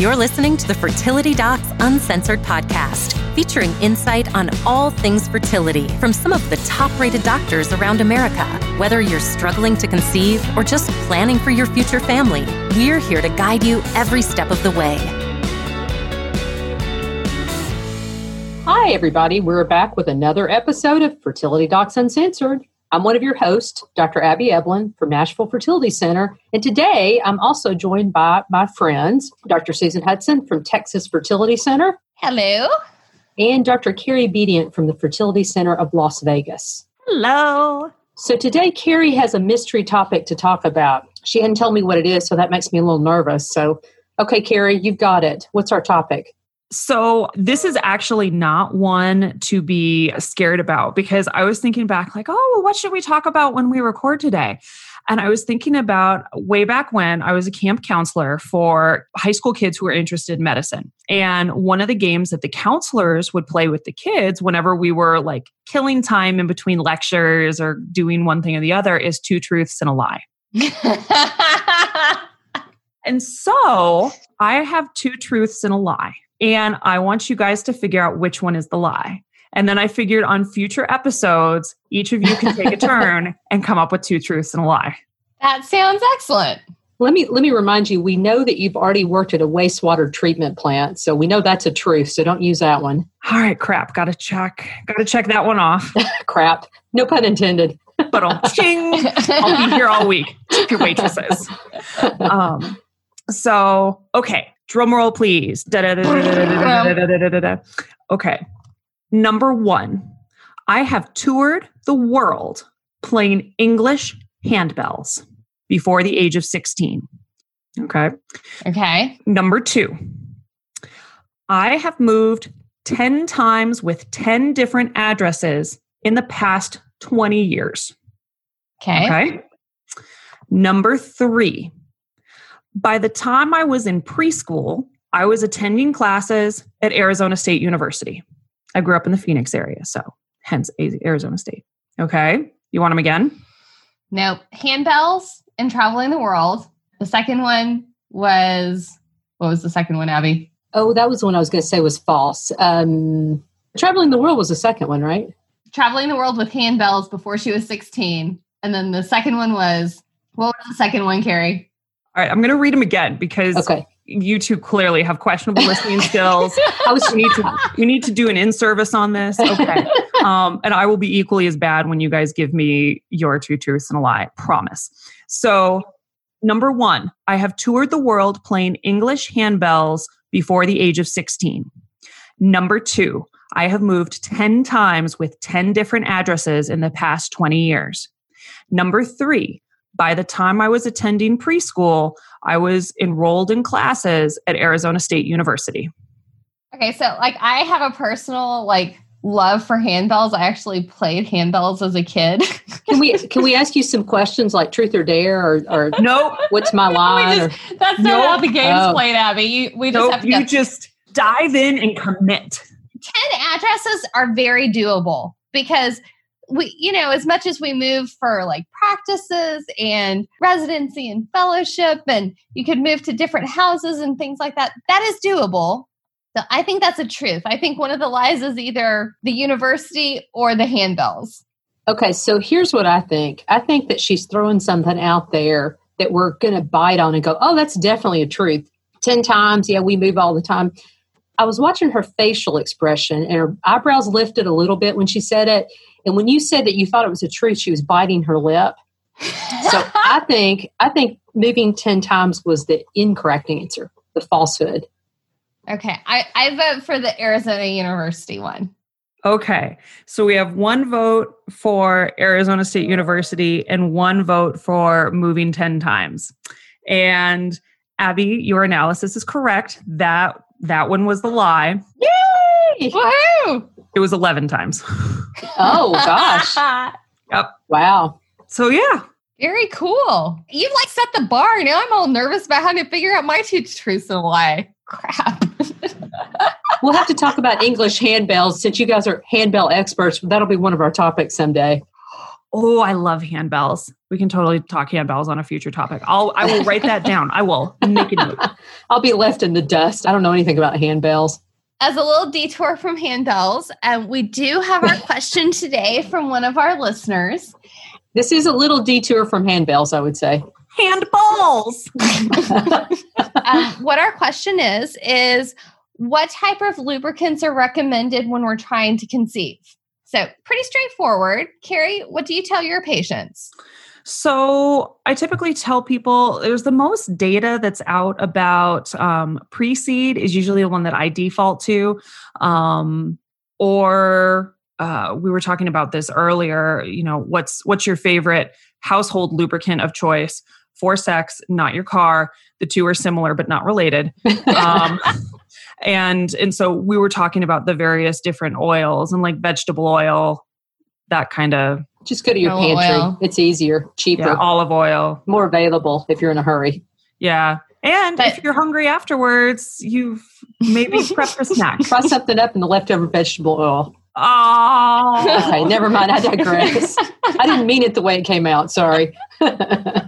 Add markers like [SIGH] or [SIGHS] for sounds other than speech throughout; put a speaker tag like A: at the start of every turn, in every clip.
A: You're listening to the Fertility Docs Uncensored podcast, featuring insight on all things fertility from some of the top rated doctors around America. Whether you're struggling to conceive or just planning for your future family, we're here to guide you every step of the way.
B: Hi, everybody. We're back with another episode of Fertility Docs Uncensored. I'm one of your hosts, Dr. Abby Eblen from Nashville Fertility Center. And today I'm also joined by my friends, Dr. Susan Hudson from Texas Fertility Center.
C: Hello.
B: And Dr. Carrie Bedient from the Fertility Center of Las Vegas.
C: Hello.
B: So today, Carrie has a mystery topic to talk about. She hadn't told me what it is, so that makes me a little nervous. So, okay, Carrie, you've got it. What's our topic?
D: So, this is actually not one to be scared about because I was thinking back, like, oh, well, what should we talk about when we record today? And I was thinking about way back when I was a camp counselor for high school kids who were interested in medicine. And one of the games that the counselors would play with the kids whenever we were like killing time in between lectures or doing one thing or the other is two truths and a lie. [LAUGHS] and so I have two truths and a lie. And I want you guys to figure out which one is the lie. And then I figured on future episodes, each of you can take a [LAUGHS] turn and come up with two truths and a lie.
C: That sounds excellent.
B: Let me let me remind you, we know that you've already worked at a wastewater treatment plant, so we know that's a truth, so don't use that one.
D: All right, crap. Gotta check. Gotta check that one off. [LAUGHS]
B: crap. No pun intended. [LAUGHS]
D: but I'll ching. I'll be here all week. Tip your waitresses. Um, so okay, drum roll, please. Okay. Number one, I have toured the world playing English handbells before the age of 16. Okay.
C: Okay.
D: Number two, I have moved 10 times with 10 different addresses in the past 20 years.
C: Okay.
D: Okay. Number three, by the time I was in preschool, I was attending classes at Arizona State University. I grew up in the Phoenix area, so hence Arizona State. Okay. You want them again?
C: Nope. Handbells and traveling the world. The second one was, what was the second one, Abby?
B: Oh, that was the one I was going to say was false. Um, traveling the world was the second one, right?
C: Traveling the world with handbells before she was 16. And then the second one was, what was the second one, Carrie?
D: All right, I'm going to read them again because
B: okay
D: you two clearly have questionable listening skills. I was, you need to you need to do an in service on this. Okay. [LAUGHS] Um, and I will be equally as bad when you guys give me your two truths and a lie. Promise. So, number one, I have toured the world playing English handbells before the age of 16. Number two, I have moved 10 times with 10 different addresses in the past 20 years. Number three, by the time I was attending preschool, I was enrolled in classes at Arizona State University.
C: Okay, so like I have a personal like love for handbells. I actually played handbells as a kid. [LAUGHS]
B: can we can we ask you some questions like truth or dare or, or
D: no?
B: What's my [LAUGHS] line?
C: Just, that's not nope. how the game's oh. played, Abby. You, we just
D: nope,
C: have to
D: you just dive in and commit.
C: Ten addresses are very doable because we, you know, as much as we move for like practices and residency and fellowship, and you could move to different houses and things like that, that is doable. So I think that's a truth. I think one of the lies is either the university or the handbells.
B: Okay, so here's what I think. I think that she's throwing something out there that we're going to bite on and go, oh, that's definitely a truth. 10 times, yeah, we move all the time. I was watching her facial expression and her eyebrows lifted a little bit when she said it. And when you said that you thought it was a truth, she was biting her lip. so I [LAUGHS] think I think moving ten times was the incorrect answer, the falsehood.
C: Okay, I, I vote for the Arizona University one.
D: Okay, so we have one vote for Arizona State University and one vote for moving ten times. And Abby, your analysis is correct. That that one was the lie.
C: Yay! Woohoo!
D: It was eleven times.
B: Oh [LAUGHS] gosh.
D: yep.
B: Wow.
D: So yeah.
C: Very cool. You like set the bar. Now I'm all nervous about how to figure out my two truths and a lie. Crap. [LAUGHS]
B: we'll have to talk about English handbells since you guys are handbell experts. That'll be one of our topics someday.
D: Oh, I love handbells. We can totally talk handbells on a future topic. I'll I will write that down. I will make a note. [LAUGHS]
B: I'll be left in the dust. I don't know anything about handbells.
C: As a little detour from handbells, uh, we do have our [LAUGHS] question today from one of our listeners.
B: This is a little detour from handbells, I would say.
D: Handballs. [LAUGHS] [LAUGHS]
C: um, what our question is is what type of lubricants are recommended when we're trying to conceive? So, pretty straightforward. Carrie, what do you tell your patients?
D: So, I typically tell people there's the most data that's out about um, pre seed, is usually the one that I default to. Um, or uh, we were talking about this earlier. You know, what's what's your favorite household lubricant of choice for sex, not your car? The two are similar but not related. Um, [LAUGHS] and and so we were talking about the various different oils and like vegetable oil that kind of
B: just go to your pantry. oil. it's easier cheaper.
D: Yeah, olive oil.
B: More available if you're in a hurry.
D: Yeah. And but, if you're hungry afterwards you've maybe [LAUGHS] prepped a snack.
B: Try something up in the leftover vegetable oil.
D: Oh
B: okay never mind. I [LAUGHS] digress. I didn't mean it the way it came out. Sorry. [LAUGHS]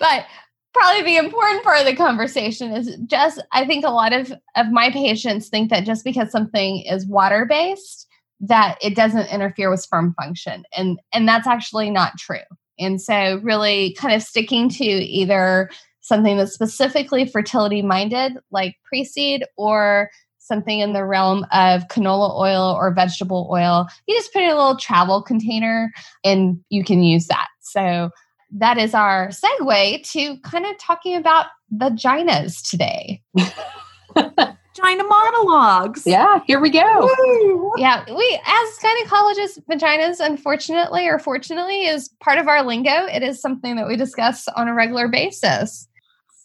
C: But probably the important part of the conversation is just i think a lot of of my patients think that just because something is water based that it doesn't interfere with sperm function. And and that's actually not true. And so really kind of sticking to either something that's specifically fertility minded like pre-seed or something in the realm of canola oil or vegetable oil you just put in a little travel container and you can use that. So that is our segue to kind of talking about vaginas today. [LAUGHS]
D: Vagina monologues.
B: Yeah, here we go.
C: Woo. Yeah, we as gynecologists, vaginas, unfortunately or fortunately, is part of our lingo. It is something that we discuss on a regular basis.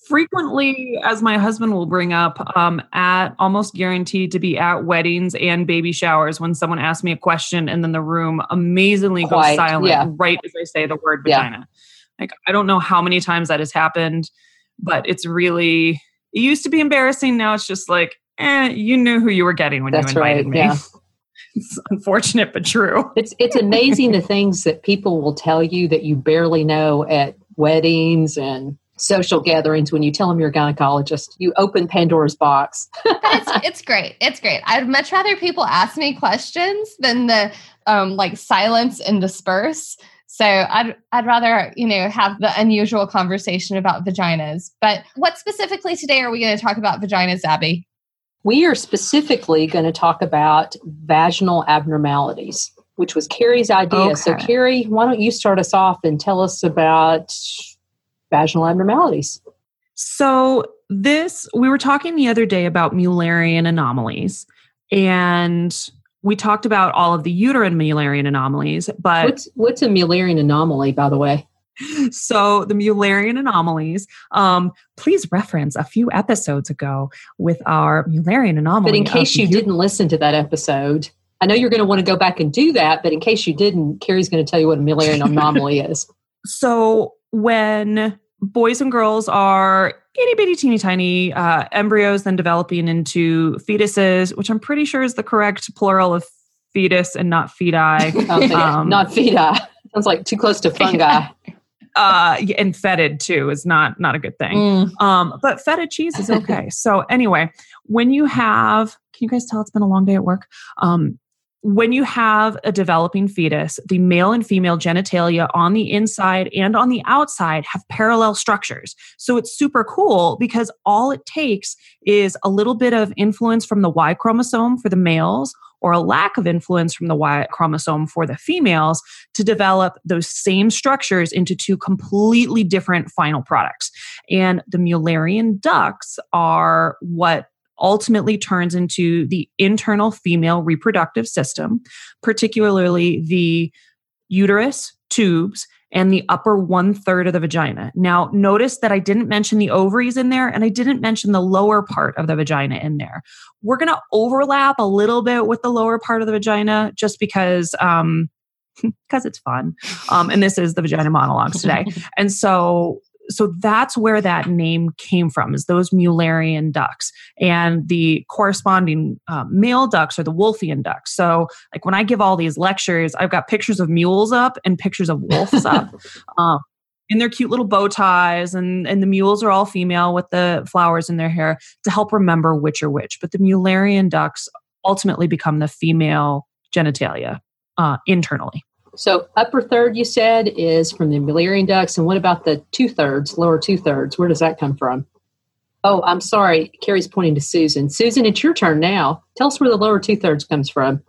D: Frequently, as my husband will bring up, um, at almost guaranteed to be at weddings and baby showers when someone asks me a question and then the room amazingly Quite, goes silent yeah. right as I say the word vagina. Yeah. Like, I don't know how many times that has happened, but it's really, it used to be embarrassing. Now it's just like, eh, you knew who you were getting when That's you invited right, me. Yeah. [LAUGHS] it's unfortunate, but true.
B: It's, it's amazing the things that people will tell you that you barely know at weddings and social gatherings when you tell them you're a gynecologist. You open Pandora's box. [LAUGHS]
C: it's, it's great. It's great. I'd much rather people ask me questions than the um, like silence and disperse. So I'd I'd rather, you know, have the unusual conversation about vaginas. But what specifically today are we going to talk about vaginas, Abby?
B: We are specifically going to talk about vaginal abnormalities, which was Carrie's idea. Okay. So Carrie, why don't you start us off and tell us about vaginal abnormalities?
D: So this we were talking the other day about Mullerian anomalies and we talked about all of the uterine Mullerian anomalies, but
B: what's, what's a Mullerian anomaly, by the way?
D: So the Mullerian anomalies, um, please reference a few episodes ago with our Mullerian anomaly.
B: But in case you didn't listen to that episode, I know you're going to want to go back and do that. But in case you didn't, Carrie's going to tell you what a Mullerian [LAUGHS] anomaly is.
D: So when boys and girls are itty bitty teeny tiny uh, embryos then developing into fetuses, which I'm pretty sure is the correct plural of fetus and not feti. [LAUGHS]
B: um, not feti. Sounds like too close to fungi. [LAUGHS]
D: uh, and fetid too is not not a good thing. Mm. Um, but feta cheese is okay. so anyway, when you have, can you guys tell it's been a long day at work? Um, when you have a developing fetus, the male and female genitalia on the inside and on the outside have parallel structures. So it's super cool because all it takes is a little bit of influence from the Y chromosome for the males or a lack of influence from the Y chromosome for the females to develop those same structures into two completely different final products. And the Mullerian ducts are what ultimately turns into the internal female reproductive system, particularly the uterus, tubes, and the upper one third of the vagina. Now, notice that I didn't mention the ovaries in there and I didn't mention the lower part of the vagina in there. We're going to overlap a little bit with the lower part of the vagina just because. Um, [LAUGHS] because it's fun. Um, and this is the vagina monologues today. [LAUGHS] and so so that's where that name came from is those mullerian ducks and the corresponding uh, male ducks are the wolffian ducks. So like when i give all these lectures i've got pictures of mules up and pictures of wolves up [LAUGHS] um, in their cute little bow ties and and the mules are all female with the flowers in their hair to help remember which are which. But the mullerian ducks ultimately become the female genitalia uh, internally
B: so upper third, you said, is from the Mullerian ducts. And what about the two thirds, lower two thirds? Where does that come from? Oh, I'm sorry. Carrie's pointing to Susan. Susan, it's your turn now. Tell us where the lower two thirds comes from.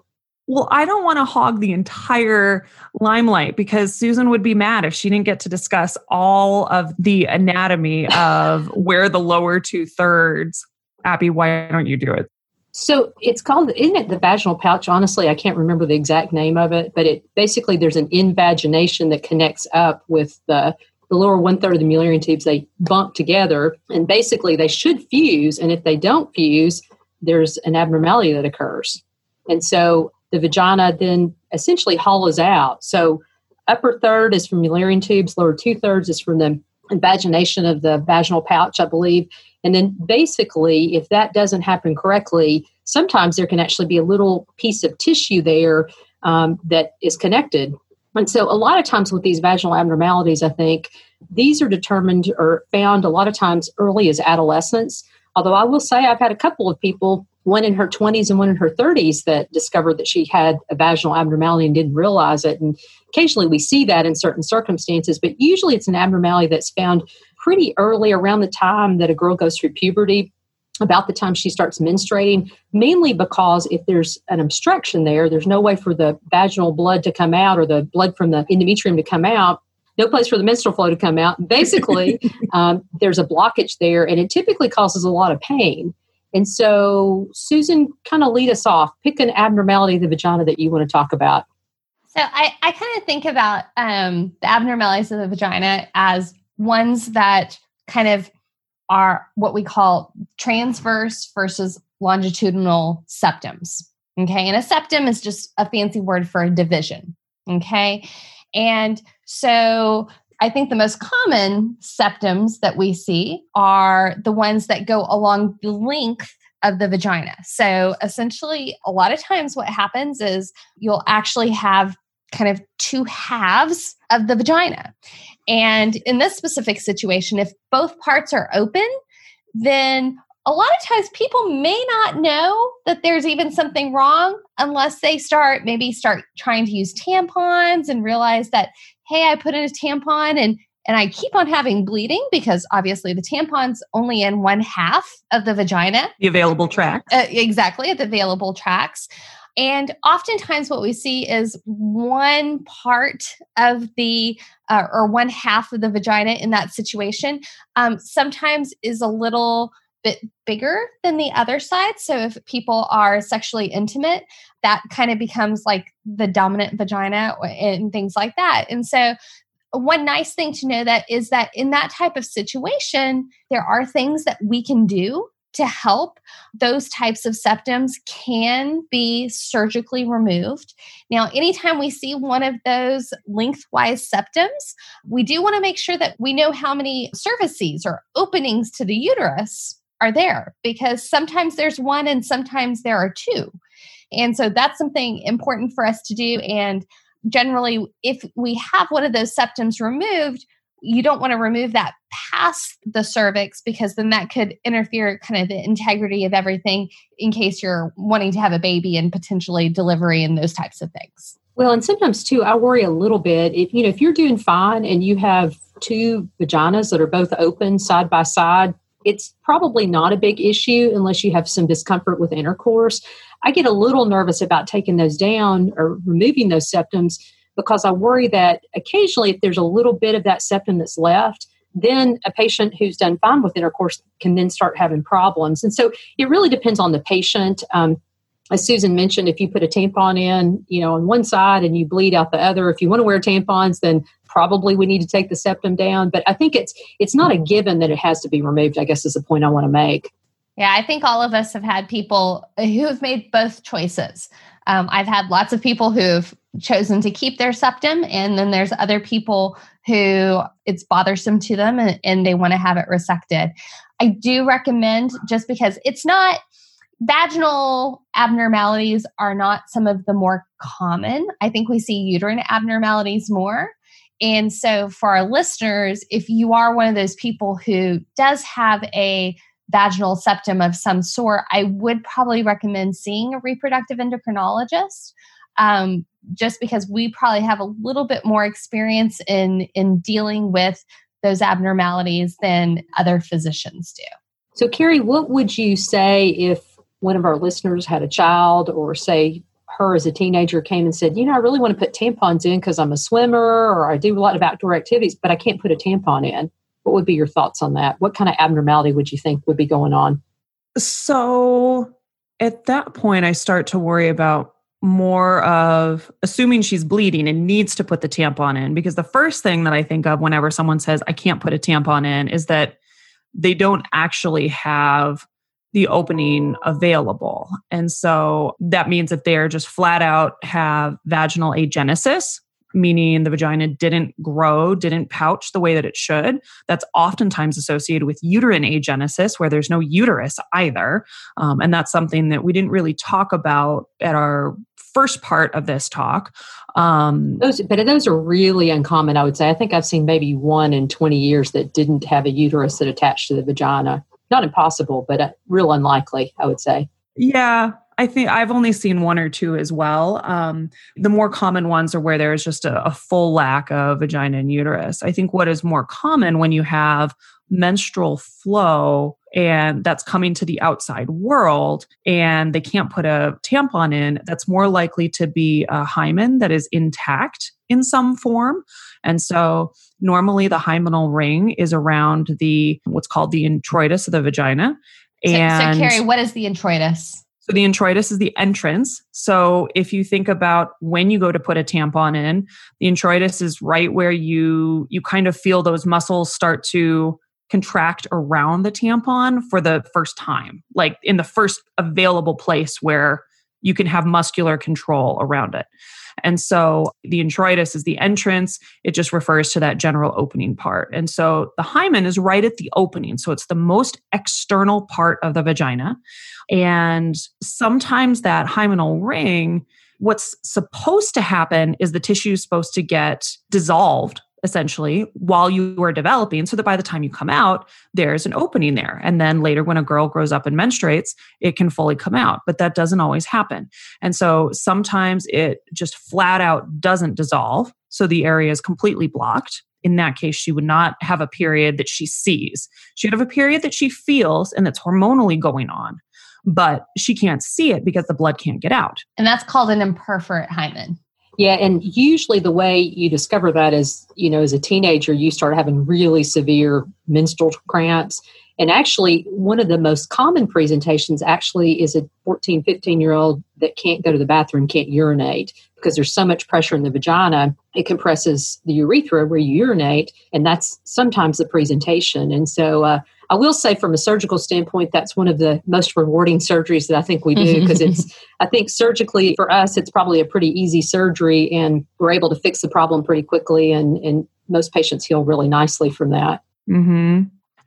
D: Well, I don't want to hog the entire limelight because Susan would be mad if she didn't get to discuss all of the anatomy of [LAUGHS] where the lower two thirds. Abby, why don't you do it?
B: So it's called, isn't it the vaginal pouch? Honestly, I can't remember the exact name of it, but it basically there's an invagination that connects up with the the lower one third of the Mullerian tubes. They bump together, and basically they should fuse. And if they don't fuse, there's an abnormality that occurs, and so the vagina then essentially hollows out. So upper third is from Mullerian tubes, lower two thirds is from the invagination of the vaginal pouch, I believe, and then basically, if that doesn't happen correctly, sometimes there can actually be a little piece of tissue there um, that is connected. And so, a lot of times with these vaginal abnormalities, I think these are determined or found a lot of times early as adolescence. Although I will say, I've had a couple of people, one in her 20s and one in her 30s, that discovered that she had a vaginal abnormality and didn't realize it. And occasionally we see that in certain circumstances, but usually it's an abnormality that's found pretty early around the time that a girl goes through puberty about the time she starts menstruating, mainly because if there's an obstruction there, there's no way for the vaginal blood to come out or the blood from the endometrium to come out, no place for the menstrual flow to come out. Basically, [LAUGHS] um, there's a blockage there, and it typically causes a lot of pain. And so, Susan, kind of lead us off. Pick an abnormality of the vagina that you want to talk about.
C: So, I, I kind of think about um, the abnormalities of the vagina as ones that kind of are what we call transverse versus longitudinal septums. Okay. And a septum is just a fancy word for a division. Okay. And so I think the most common septums that we see are the ones that go along the length of the vagina. So essentially, a lot of times what happens is you'll actually have kind of two halves of the vagina. And in this specific situation, if both parts are open, then a lot of times people may not know that there's even something wrong unless they start maybe start trying to use tampons and realize that hey i put in a tampon and and i keep on having bleeding because obviously the tampon's only in one half of the vagina.
D: The available tracks
C: uh, exactly the available tracks and oftentimes, what we see is one part of the uh, or one half of the vagina in that situation um, sometimes is a little bit bigger than the other side. So if people are sexually intimate, that kind of becomes like the dominant vagina and things like that. And so one nice thing to know that is that in that type of situation, there are things that we can do to help, those types of septums can be surgically removed. Now, anytime we see one of those lengthwise septums, we do want to make sure that we know how many surfaces or openings to the uterus are there because sometimes there's one and sometimes there are two. And so that's something important for us to do. And generally, if we have one of those septums removed, you don't want to remove that past the cervix because then that could interfere kind of the integrity of everything in case you're wanting to have a baby and potentially delivery and those types of things.
B: Well, and sometimes too, I worry a little bit if you know if you're doing fine and you have two vaginas that are both open side by side, it's probably not a big issue unless you have some discomfort with intercourse. I get a little nervous about taking those down or removing those septums because I worry that occasionally, if there's a little bit of that septum that's left, then a patient who's done fine with intercourse can then start having problems. And so it really depends on the patient. Um, as Susan mentioned, if you put a tampon in, you know, on one side and you bleed out the other, if you want to wear tampons, then probably we need to take the septum down. But I think it's it's not a given that it has to be removed. I guess is the point I want to make.
C: Yeah, I think all of us have had people who have made both choices. Um, I've had lots of people who've chosen to keep their septum, and then there's other people who it's bothersome to them and, and they want to have it resected. I do recommend just because it's not vaginal abnormalities are not some of the more common. I think we see uterine abnormalities more. And so, for our listeners, if you are one of those people who does have a vaginal septum of some sort, I would probably recommend seeing a reproductive endocrinologist. Um, just because we probably have a little bit more experience in in dealing with those abnormalities than other physicians do.
B: So, Carrie, what would you say if one of our listeners had a child, or say her as a teenager came and said, You know, I really want to put tampons in because I'm a swimmer or I do a lot of outdoor activities, but I can't put a tampon in? What would be your thoughts on that? What kind of abnormality would you think would be going on?
D: So, at that point, I start to worry about more of assuming she's bleeding and needs to put the tampon in because the first thing that I think of whenever someone says I can't put a tampon in is that they don't actually have the opening available. And so that means that they're just flat out have vaginal agenesis, meaning the vagina didn't grow, didn't pouch the way that it should. That's oftentimes associated with uterine agenesis, where there's no uterus either. Um, and that's something that we didn't really talk about at our first part of this talk.
B: Um, those, but those are really uncommon, I would say. I think I've seen maybe one in 20 years that didn't have a uterus that attached to the vagina. Not impossible, but uh, real unlikely, I would say.
D: Yeah, I think I've only seen one or two as well. Um, the more common ones are where there is just a, a full lack of vagina and uterus. I think what is more common when you have menstrual flow and that's coming to the outside world and they can't put a tampon in, that's more likely to be a hymen that is intact in some form. And so normally the hymenal ring is around the what's called the introitus of the vagina.
C: And so, so Carrie, what is the introitus?
D: So the introitus is the entrance. So if you think about when you go to put a tampon in, the introitus is right where you you kind of feel those muscles start to contract around the tampon for the first time, like in the first available place where you can have muscular control around it. And so the introitus is the entrance. It just refers to that general opening part. And so the hymen is right at the opening. So it's the most external part of the vagina. And sometimes that hymenal ring, what's supposed to happen is the tissue is supposed to get dissolved essentially while you are developing so that by the time you come out there's an opening there. And then later when a girl grows up and menstruates it can fully come out. But that doesn't always happen. And so sometimes it just flat out doesn't dissolve. So the area is completely blocked. In that case she would not have a period that she sees. She would have a period that she feels and that's hormonally going on but she can't see it because the blood can't get out.
C: And that's called an imperforate hymen
B: yeah, and usually the way you discover that is, you know, as a teenager, you start having really severe menstrual cramps. And actually, one of the most common presentations actually is a 14, 15 year old that can't go to the bathroom, can't urinate because there's so much pressure in the vagina. It compresses the urethra where you urinate, and that's sometimes the presentation. And so, uh, I will say, from a surgical standpoint, that's one of the most rewarding surgeries that I think we do because it's, I think surgically for us, it's probably a pretty easy surgery and we're able to fix the problem pretty quickly. And, and most patients heal really nicely from that.
D: Mm-hmm.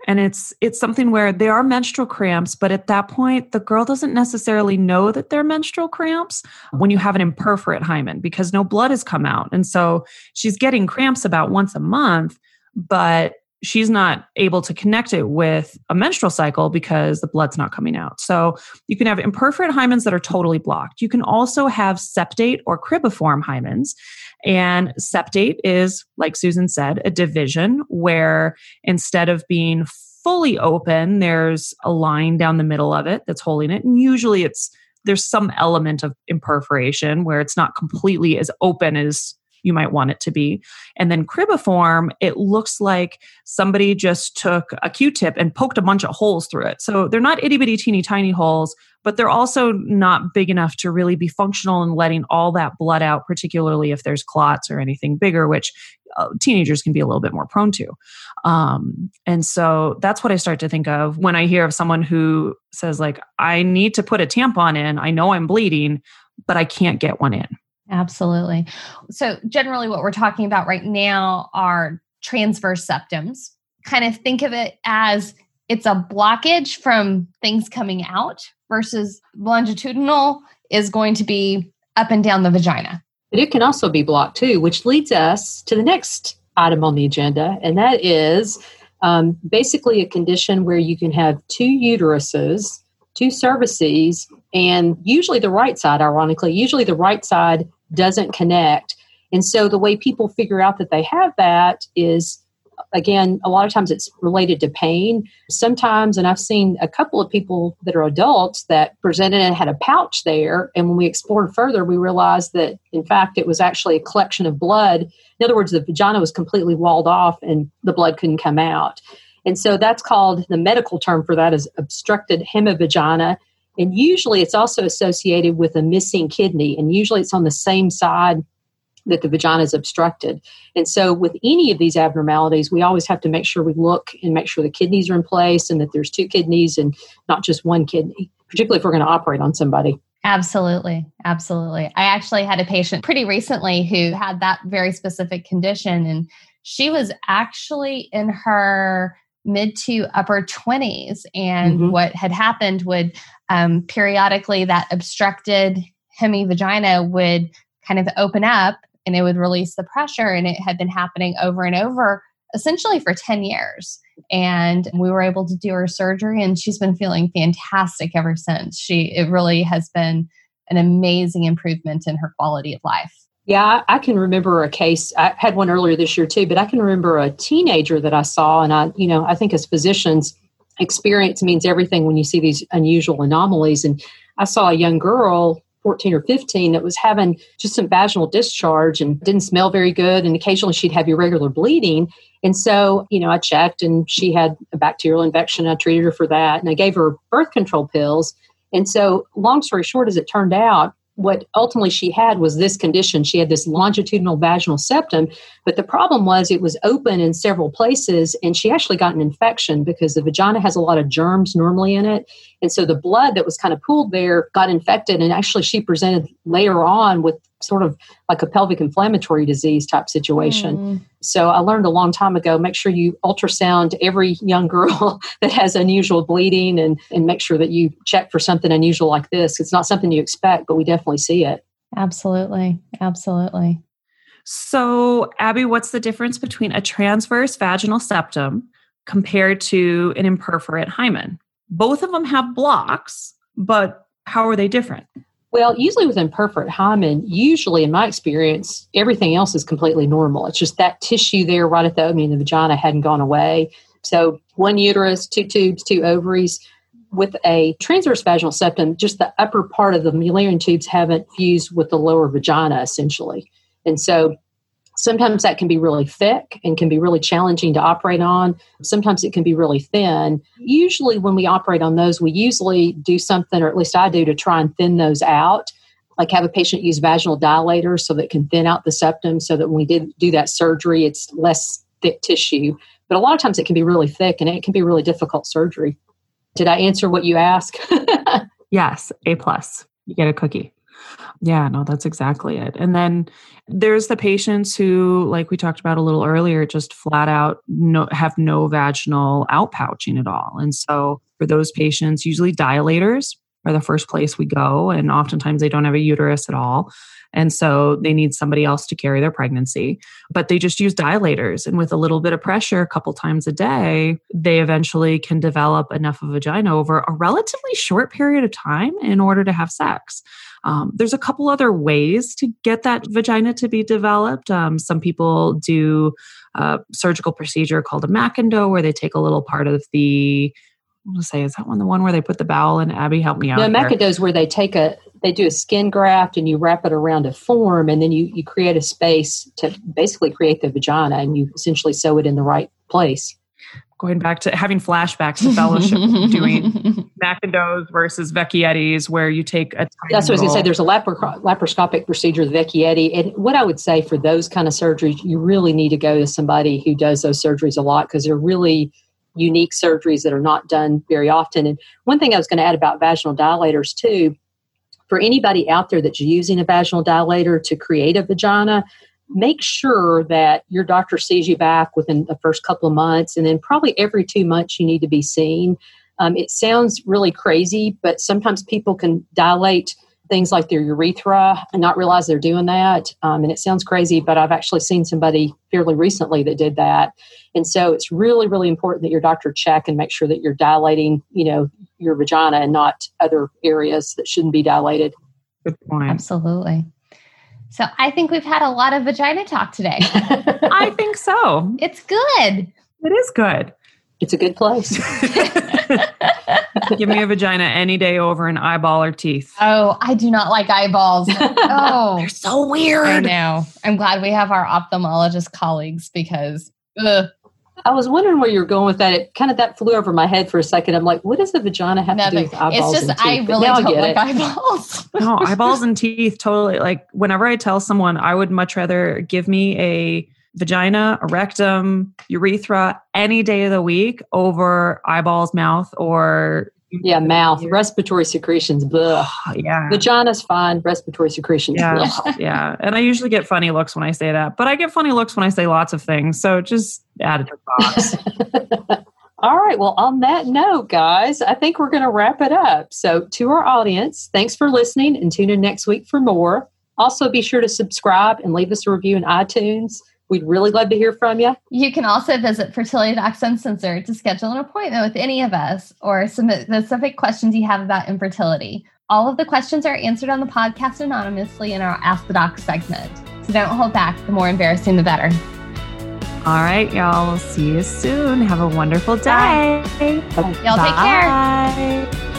D: And it's it's something where they are menstrual cramps, but at that point, the girl doesn't necessarily know that they're menstrual cramps when you have an imperforate hymen because no blood has come out. And so she's getting cramps about once a month, but she's not able to connect it with a menstrual cycle because the blood's not coming out. So you can have imperforate hymens that are totally blocked. You can also have septate or cribriform hymens. And septate is, like Susan said, a division where instead of being fully open, there's a line down the middle of it that's holding it. And usually it's there's some element of imperforation where it's not completely as open as you might want it to be. And then cribriform, it looks like somebody just took a Q tip and poked a bunch of holes through it. So they're not itty bitty teeny tiny holes, but they're also not big enough to really be functional in letting all that blood out, particularly if there's clots or anything bigger, which uh, teenagers can be a little bit more prone to. Um, and so that's what I start to think of when I hear of someone who says, like, I need to put a tampon in. I know I'm bleeding, but I can't get one in
C: Absolutely. So, generally, what we're talking about right now are transverse septums. Kind of think of it as it's a blockage from things coming out versus longitudinal is going to be up and down the vagina.
B: But it can also be blocked too, which leads us to the next item on the agenda, and that is um, basically a condition where you can have two uteruses, two cervices, and usually the right side, ironically, usually the right side doesn't connect. And so the way people figure out that they have that is again, a lot of times it's related to pain. Sometimes, and I've seen a couple of people that are adults that presented and had a pouch there. And when we explored further, we realized that, in fact, it was actually a collection of blood. In other words, the vagina was completely walled off and the blood couldn't come out. And so that's called the medical term for that is obstructed hemivagina. And usually it's also associated with a missing kidney. And usually it's on the same side that the vagina is obstructed. And so, with any of these abnormalities, we always have to make sure we look and make sure the kidneys are in place and that there's two kidneys and not just one kidney, particularly if we're going to operate on somebody.
C: Absolutely. Absolutely. I actually had a patient pretty recently who had that very specific condition, and she was actually in her mid to upper 20s. And mm-hmm. what had happened would um, periodically that obstructed hemivagina would kind of open up and it would release the pressure. And it had been happening over and over essentially for 10 years. And we were able to do her surgery and she's been feeling fantastic ever since. She it really has been an amazing improvement in her quality of life.
B: Yeah, I can remember a case. I had one earlier this year too, but I can remember a teenager that I saw, and I, you know, I think as physicians, experience means everything when you see these unusual anomalies. And I saw a young girl 14 or 15 that was having just some vaginal discharge and didn't smell very good. And occasionally she'd have irregular bleeding. And so, you know, I checked and she had a bacterial infection. I treated her for that and I gave her birth control pills. And so, long story short, as it turned out, what ultimately she had was this condition. She had this longitudinal vaginal septum, but the problem was it was open in several places, and she actually got an infection because the vagina has a lot of germs normally in it. And so the blood that was kind of pooled there got infected, and actually she presented later on with sort of like a pelvic inflammatory disease type situation. Mm. So I learned a long time ago make sure you ultrasound every young girl [LAUGHS] that has unusual bleeding and, and make sure that you check for something unusual like this. It's not something you expect, but we definitely see it.
C: Absolutely. Absolutely.
D: So, Abby, what's the difference between a transverse vaginal septum compared to an imperforate hymen? Both of them have blocks, but how are they different?
B: Well, usually with imperforate hymen, usually in my experience, everything else is completely normal. It's just that tissue there right at the opening of the vagina hadn't gone away. So one uterus, two tubes, two ovaries. With a transverse vaginal septum, just the upper part of the Mullerian tubes haven't fused with the lower vagina, essentially. And so Sometimes that can be really thick and can be really challenging to operate on. Sometimes it can be really thin. Usually, when we operate on those, we usually do something, or at least I do, to try and thin those out. Like have a patient use vaginal dilators so that can thin out the septum so that when we did do that surgery, it's less thick tissue. But a lot of times it can be really thick and it can be really difficult surgery. Did I answer what you asked? [LAUGHS]
D: yes, A plus. You get a cookie. Yeah, no, that's exactly it. And then there's the patients who, like we talked about a little earlier, just flat out no, have no vaginal outpouching at all. And so for those patients, usually dilators are the first place we go. And oftentimes they don't have a uterus at all. And so they need somebody else to carry their pregnancy. But they just use dilators. And with a little bit of pressure a couple times a day, they eventually can develop enough of a vagina over a relatively short period of time in order to have sex. Um, there's a couple other ways to get that vagina to be developed. Um, some people do a surgical procedure called a McIndoe, where they take a little part of the Let's say, is that one the one where they put the bowel in? Abby, help me out.
B: No, McIndoe is where they take a they do a skin graft and you wrap it around a form, and then you you create a space to basically create the vagina, and you essentially sew it in the right place
D: going back to having flashbacks to fellowship [LAUGHS] doing McIndoes versus Vecchietti's, where you take a.
B: That's what I was going to say. There's a lapar- laparoscopic procedure, the Vecchietti. And what I would say for those kind of surgeries, you really need to go to somebody who does those surgeries a lot because they're really unique surgeries that are not done very often. And one thing I was going to add about vaginal dilators, too, for anybody out there that's using a vaginal dilator to create a vagina, make sure that your doctor sees you back within the first couple of months, and then probably every two months you need to be seen. Um, it sounds really crazy, but sometimes people can dilate things like their urethra and not realize they're doing that. Um, and it sounds crazy, but I've actually seen somebody fairly recently that did that. And so it's really, really important that your doctor check and make sure that you're dilating, you know, your vagina and not other areas that shouldn't be dilated.
D: Good point.
C: Absolutely. So I think we've had a lot of vagina talk today. [LAUGHS]
D: I think so.
C: It's good.
D: It is good.
B: It's a good place. [LAUGHS]
D: Give me a vagina any day over an eyeball or teeth.
C: Oh, I do not like eyeballs. [LAUGHS] Oh,
D: They're so weird.
C: I know. I'm glad we have our ophthalmologist colleagues because ugh,
B: I was wondering where you're going with that. It kind of that flew over my head for a second. I'm like, what does the vagina have to do with eyeballs?
C: It's just
B: and teeth?
C: I really don't
B: get
C: like
B: it.
C: eyeballs. [LAUGHS]
D: no, eyeballs and teeth totally. Like whenever I tell someone, I would much rather give me a vagina, rectum, urethra any day of the week over eyeballs, mouth, or
B: Yeah, mouth, respiratory secretions. Blah. [SIGHS]
D: yeah.
B: Vagina's fine. Respiratory secretions.
D: Yeah, [LAUGHS] yeah. And I usually get funny looks when I say that, but I get funny looks when I say lots of things. So just add it to the box. [LAUGHS]
B: All right. Well, on that note, guys, I think we're going to wrap it up. So, to our audience, thanks for listening and tune in next week for more. Also, be sure to subscribe and leave us a review in iTunes. We'd really love to hear from you.
C: You can also visit Fertility Docs Uncensored to schedule an appointment with any of us or submit specific questions you have about infertility. All of the questions are answered on the podcast anonymously in our Ask the Doc segment. So don't hold back. The more embarrassing, the better.
D: All right, y'all. See you soon. Have a wonderful day.
C: Y'all take care.
D: Bye.